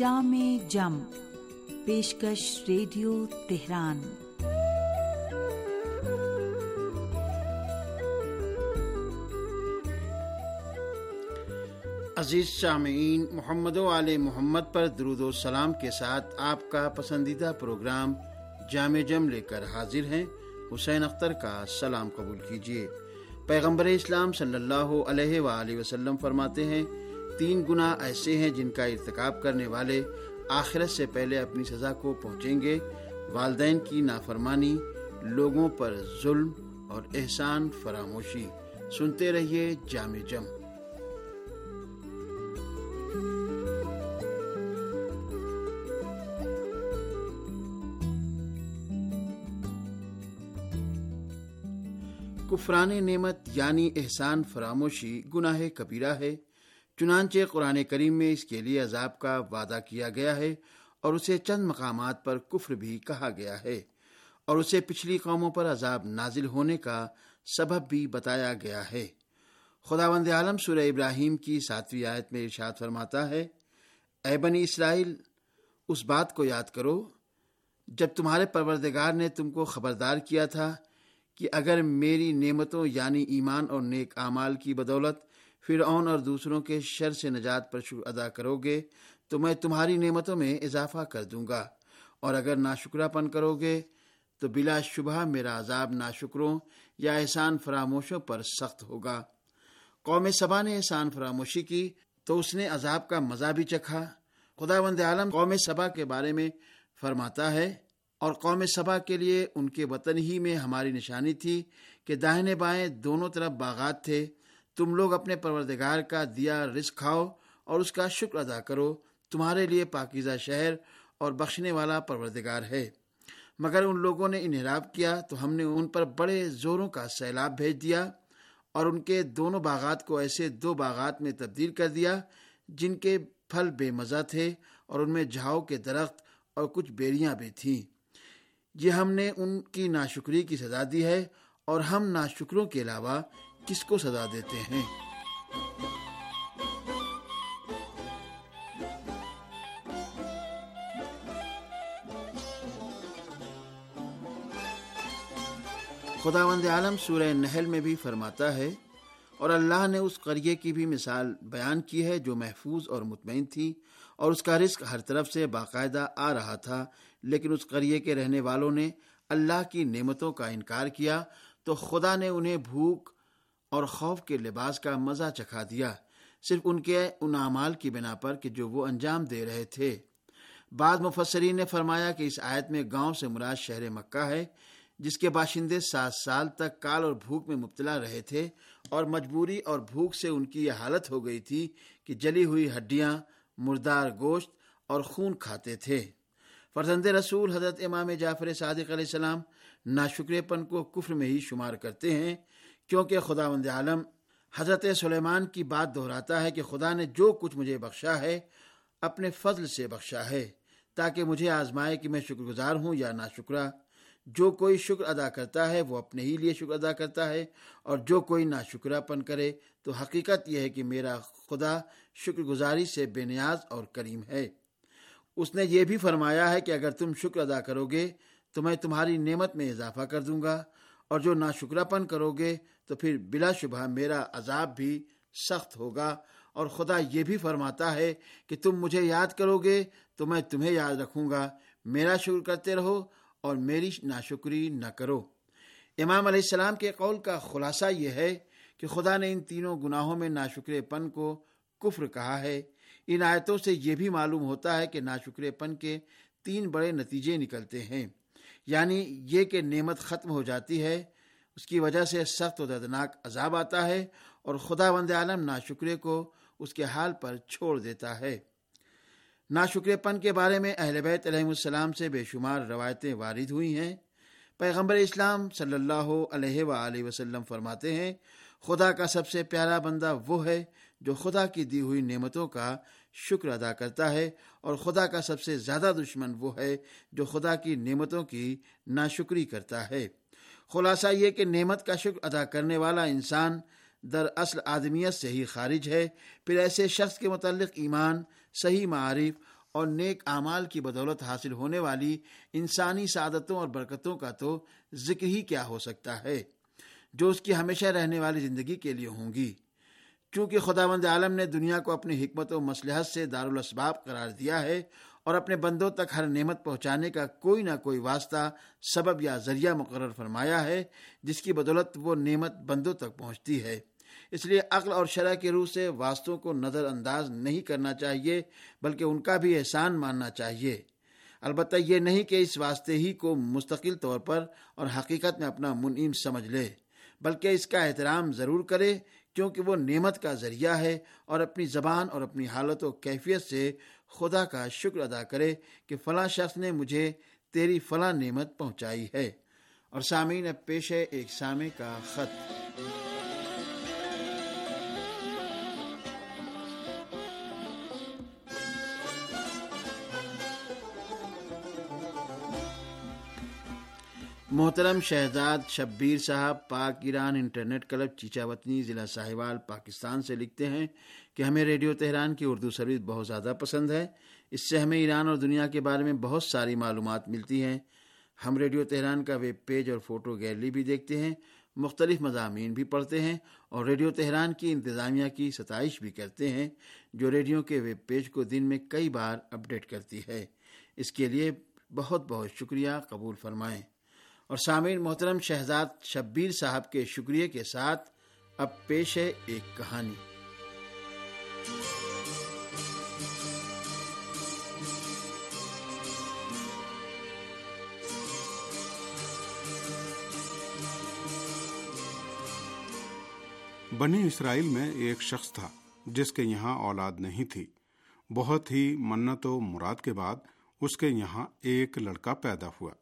جام جم، پیشکش radio Tehran. عزیز سامعین، محمد و علیہ محمد پر درود و سلام کے ساتھ آپ کا پسندیدہ پروگرام جامع جم لے کر حاضر ہیں۔ حسین اختر کا سلام قبول کیجیے۔ پیغمبر اسلام صلی اللہ علیہ وآلہ وسلم فرماتے ہیں تین گناہ ایسے ہیں جن کا ارتکاب کرنے والے آخرت سے پہلے اپنی سزا کو پہنچیں گے۔ والدین کی نافرمانی، لوگوں پر ظلم اور احسان فراموشی۔ سنتے رہیے جامع جم۔ کفران نعمت یعنی احسان فراموشی گناہ کبیرہ ہے۔ چنانچہ قرآن کریم میں اس کے لیے عذاب کا وعدہ کیا گیا ہے اور اسے چند مقامات پر کفر بھی کہا گیا ہے اور اسے پچھلی قوموں پر عذاب نازل ہونے کا سبب بھی بتایا گیا ہے۔ خدا وند عالم سورہ ابراہیم کی ساتویں آیت میں ارشاد فرماتا ہے، اے بنی اسرائیل، اس بات کو یاد کرو، جب تمہارے پروردگار نے تم کو خبردار کیا تھا کہ اگر میری نعمتوں یعنی ایمان اور نیک اعمال کی بدولت فرعون اور دوسروں کے شر سے نجات پر شکر ادا کرو گے، تو میں تمہاری نعمتوں میں اضافہ کر دوں گا۔ اور اگر ناشکرا پن کرو گے، تو بلا شبہ میرا عذاب ناشکروں یا احسان فراموشوں پر سخت ہوگا۔ قوم سبا نے احسان فراموشی کی، تو اس نے عذاب کا مزہ بھی چکھا۔ خدا بند عالم قوم سبا کے بارے میں فرماتا ہے، اور قوم سبا کے لیے ان کے وطن ہی میں ہماری نشانی تھی کہ داہنے بائیں دونوں طرف باغات تھے۔ تم لوگ اپنے پروردگار کا دیا رزق کھاؤ اور اس کا شکر ادا کرو۔ تمہارے لیے پاکیزہ شہر اور بخشنے والا پروردگار ہے۔ مگر ان لوگوں نے انحراب کیا تو ہم نے ان پر بڑے زوروں کا سیلاب بھیج دیا اور ان کے دونوں باغات کو ایسے دو باغات میں تبدیل کر دیا جن کے پھل بے مزہ تھے اور ان میں جھاؤ کے درخت اور کچھ بیریاں بھی تھیں۔ یہ ہم نے ان کی ناشکری کی سزا دی ہے اور ہم ناشکروں کے علاوہ کس کو سزا دیتے ہیں؟ خدا وند عالم سورہ نحل میں بھی فرماتا ہے، اور اللہ نے اس قریے کی بھی مثال بیان کی ہے جو محفوظ اور مطمئن تھی، اور اس کا رزق ہر طرف سے باقاعدہ آ رہا تھا، لیکن اس قریے کے رہنے والوں نے اللہ کی نعمتوں کا انکار کیا، تو خدا نے انہیں بھوک اور خوف کے لباس کا مزہ چکھا دیا۔ صرف ان کے ان اعمال کی بنا پر کہ جو وہ انجام دے رہے تھے۔ بعض مفسرین نے فرمایا کہ اس آیت میں گاؤں سے مراد شہر مکہ ہے، جس کے باشندے سات سال تک کال اور بھوک میں مبتلا رہے تھے اور مجبوری اور بھوک سے ان کی یہ حالت ہو گئی تھی کہ جلی ہوئی ہڈیاں، مردار گوشت اور خون کھاتے تھے۔ فرزند رسول حضرت امام جعفر صادق علیہ السلام ناشکرے پن کو کفر میں ہی شمار کرتے ہیں۔ کیونکہ خدا وند عالم حضرت سلیمان کی بات دہراتا ہے کہ خدا نے جو کچھ مجھے بخشا ہے، اپنے فضل سے بخشا ہے، تاکہ مجھے آزمائے کہ میں شکر گزار ہوں یا نا شکرا جو کوئی شکر ادا کرتا ہے، وہ اپنے ہی لیے شکر ادا کرتا ہے، اور جو کوئی نا شکرا پن کرے، تو حقیقت یہ ہے کہ میرا خدا شکر گزاری سے بے نیاز اور کریم ہے۔ اس نے یہ بھی فرمایا ہے کہ اگر تم شکر ادا کرو گے تو میں تمہاری نعمت میں اضافہ کر دوں گا، اور جو نا شکرا پن کرو گے تو پھر بلا شبہ میرا عذاب بھی سخت ہوگا اور خدا یہ بھی فرماتا ہے کہ تم مجھے یاد کرو گے تو میں تمہیں یاد رکھوں گا۔ میرا شکر کرتے رہو اور میری ناشکری نہ کرو۔ امام علیہ السلام کے قول کا خلاصہ یہ ہے کہ خدا نے ان تینوں گناہوں میں ناشکر پن کو کفر کہا ہے۔ ان آیتوں سے یہ بھی معلوم ہوتا ہے کہ ناشکر پن کے تین بڑے نتیجے نکلتے ہیں۔ یعنی یہ کہ نعمت ختم ہو جاتی ہے اس کی وجہ سے سخت و دردناک عذاب آتا ہے اور خدا وند عالم ناشکرے کو اس کے حال پر چھوڑ دیتا ہے۔ ناشکر پن کے بارے میں اہل بیت علیہ السلام سے بے شمار روایتیں وارد ہوئی ہیں۔ پیغمبر اسلام صلی اللہ علیہ و وسلم فرماتے ہیں، خدا کا سب سے پیارا بندہ وہ ہے جو خدا کی دی ہوئی نعمتوں کا شکر ادا کرتا ہے اور خدا کا سب سے زیادہ دشمن وہ ہے جو خدا کی نعمتوں کی ناشکری کرتا ہے۔ خلاصہ یہ کہ نعمت کا شکر ادا کرنے والا انسان در اصل آدمیت سے ہی خارج ہے، پھر ایسے شخص کے متعلق ایمان، صحیح معارف اور نیک اعمال کی بدولت حاصل ہونے والی انسانی سعادتوں اور برکتوں کا تو ذکر ہی کیا ہو سکتا ہے، جو اس کی ہمیشہ رہنے والی زندگی کے لیے ہوں گی۔ چونکہ خدا مند عالم نے دنیا کو اپنی حکمت و مسلحت سے دارالاسباب قرار دیا ہے اور اپنے بندوں تک ہر نعمت پہنچانے کا کوئی نہ کوئی واسطہ، سبب یا ذریعہ مقرر فرمایا ہے، جس کی بدولت وہ نعمت بندوں تک پہنچتی ہے۔ اس لیے عقل اور شرح کے روح سے واسطوں کو نظر انداز نہیں کرنا چاہیے، بلکہ ان کا بھی احسان ماننا چاہیے۔ البتہ یہ نہیں کہ اس واسطے ہی کو مستقل طور پر اور حقیقت میں اپنا منعم سمجھ لے، بلکہ اس کا احترام ضرور کرے، کیونکہ وہ نعمت کا ذریعہ ہے اور اپنی زبان اور اپنی حالت و کیفیت سے خدا کا شکر ادا کرے کہ فلاں شخص نے مجھے تیری فلاں نعمت پہنچائی ہے۔ اور سامعین، اب پیش ہے ایک سامع کا خط۔ محترم شہزاد شبیر صاحب، پاک ایران انٹرنیٹ کلب چیچا وطنی ضلع ساہیوال، پاکستان سے لکھتے ہیں کہ ہمیں ریڈیو تہران کی اردو سروس بہت زیادہ پسند ہے۔ اس سے ہمیں ایران اور دنیا کے بارے میں بہت ساری معلومات ملتی ہیں۔ ہم ریڈیو تہران کا ویب پیج اور فوٹو گیلری بھی دیکھتے ہیں، مختلف مضامین بھی پڑھتے ہیں اور ریڈیو تہران کی انتظامیہ کی ستائش بھی کرتے ہیں، جو ریڈیو کے ویب پیج کو دن میں کئی بار اپڈیٹ کرتی ہے۔ اس کے لیے بہت بہت شکریہ، قبول فرمائیں۔ اور سامعین محترم، شہزاد شبیر صاحب کے شکریہ کے ساتھ اب پیش ہے ایک کہانی۔ بنی اسرائیل میں ایک شخص تھا جس کے یہاں اولاد نہیں تھی۔ بہت ہی منت و مراد کے بعد اس کے یہاں ایک لڑکا پیدا ہوا۔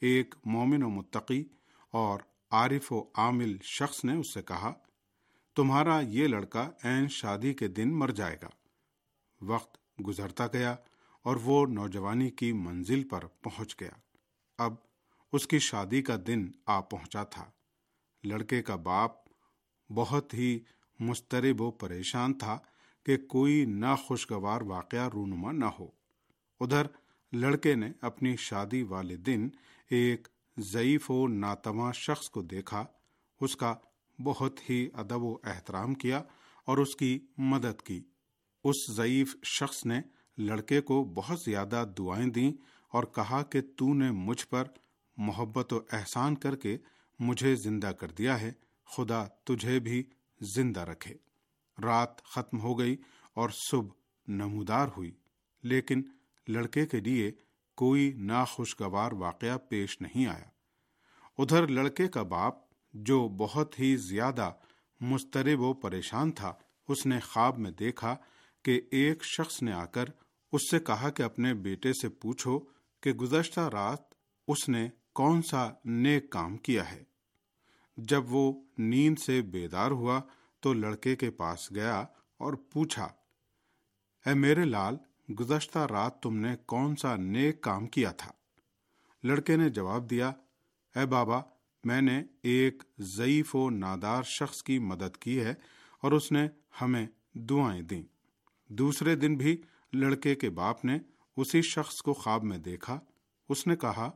ایک مومن و متقی اور عارف و عامل شخص نے اس سے کہا تمہارا یہ لڑکا این شادی کے دن مر جائے گا۔ وقت گزرتا گیا اور وہ نوجوانی کی منزل پر پہنچ گیا۔ اب اس کی شادی کا دن آ پہنچا تھا۔ لڑکے کا باپ بہت ہی مسترب و پریشان تھا کہ کوئی ناخوشگوار واقعہ رونما نہ ہو۔ ادھر لڑکے نے اپنی شادی والے دن ایک ضعیف و ناتواں شخص کو دیکھا۔ اس کا بہت ہی ادب و احترام کیا اور اس کی مدد کی۔ اس ضعیف شخص نے لڑکے کو بہت زیادہ دعائیں دیں اور کہا کہ تو نے مجھ پر محبت و احسان کر کے مجھے زندہ کر دیا ہے، خدا تجھے بھی زندہ رکھے۔ رات ختم ہو گئی اور صبح نمودار ہوئی، لیکن لڑکے کے لیے کوئی ناخوشگوار واقعہ پیش نہیں آیا۔ ادھر لڑکے کا باپ جو بہت ہی زیادہ مسترب و پریشان تھا، اس نے خواب میں دیکھا کہ ایک شخص نے آ کر اس سے کہا کہ اپنے بیٹے سے پوچھو کہ گزشتہ رات اس نے کون سا نیک کام کیا ہے۔ جب وہ نیند سے بیدار ہوا تو لڑکے کے پاس گیا اور پوچھا، اے میرے لال، گزشتہ رات تم نے کون سا نیک کام کیا تھا؟ لڑکے نے جواب دیا، اے بابا میں نے ایک ضعیف و نادار شخص کی مدد کی ہے اور اس نے ہمیں دعائیں دیں۔ دوسرے دن بھی لڑکے کے باپ نے اسی شخص کو خواب میں دیکھا۔ اس نے کہا،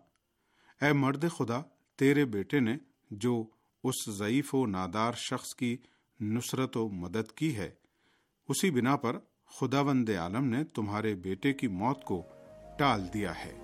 اے مرد خدا، تیرے بیٹے نے جو اس ضعیف و نادار شخص کی نصرت و مدد کی ہے، اسی بنا پر خدا وند عالم نے تمہارے بیٹے کی موت کو ٹال دیا ہے۔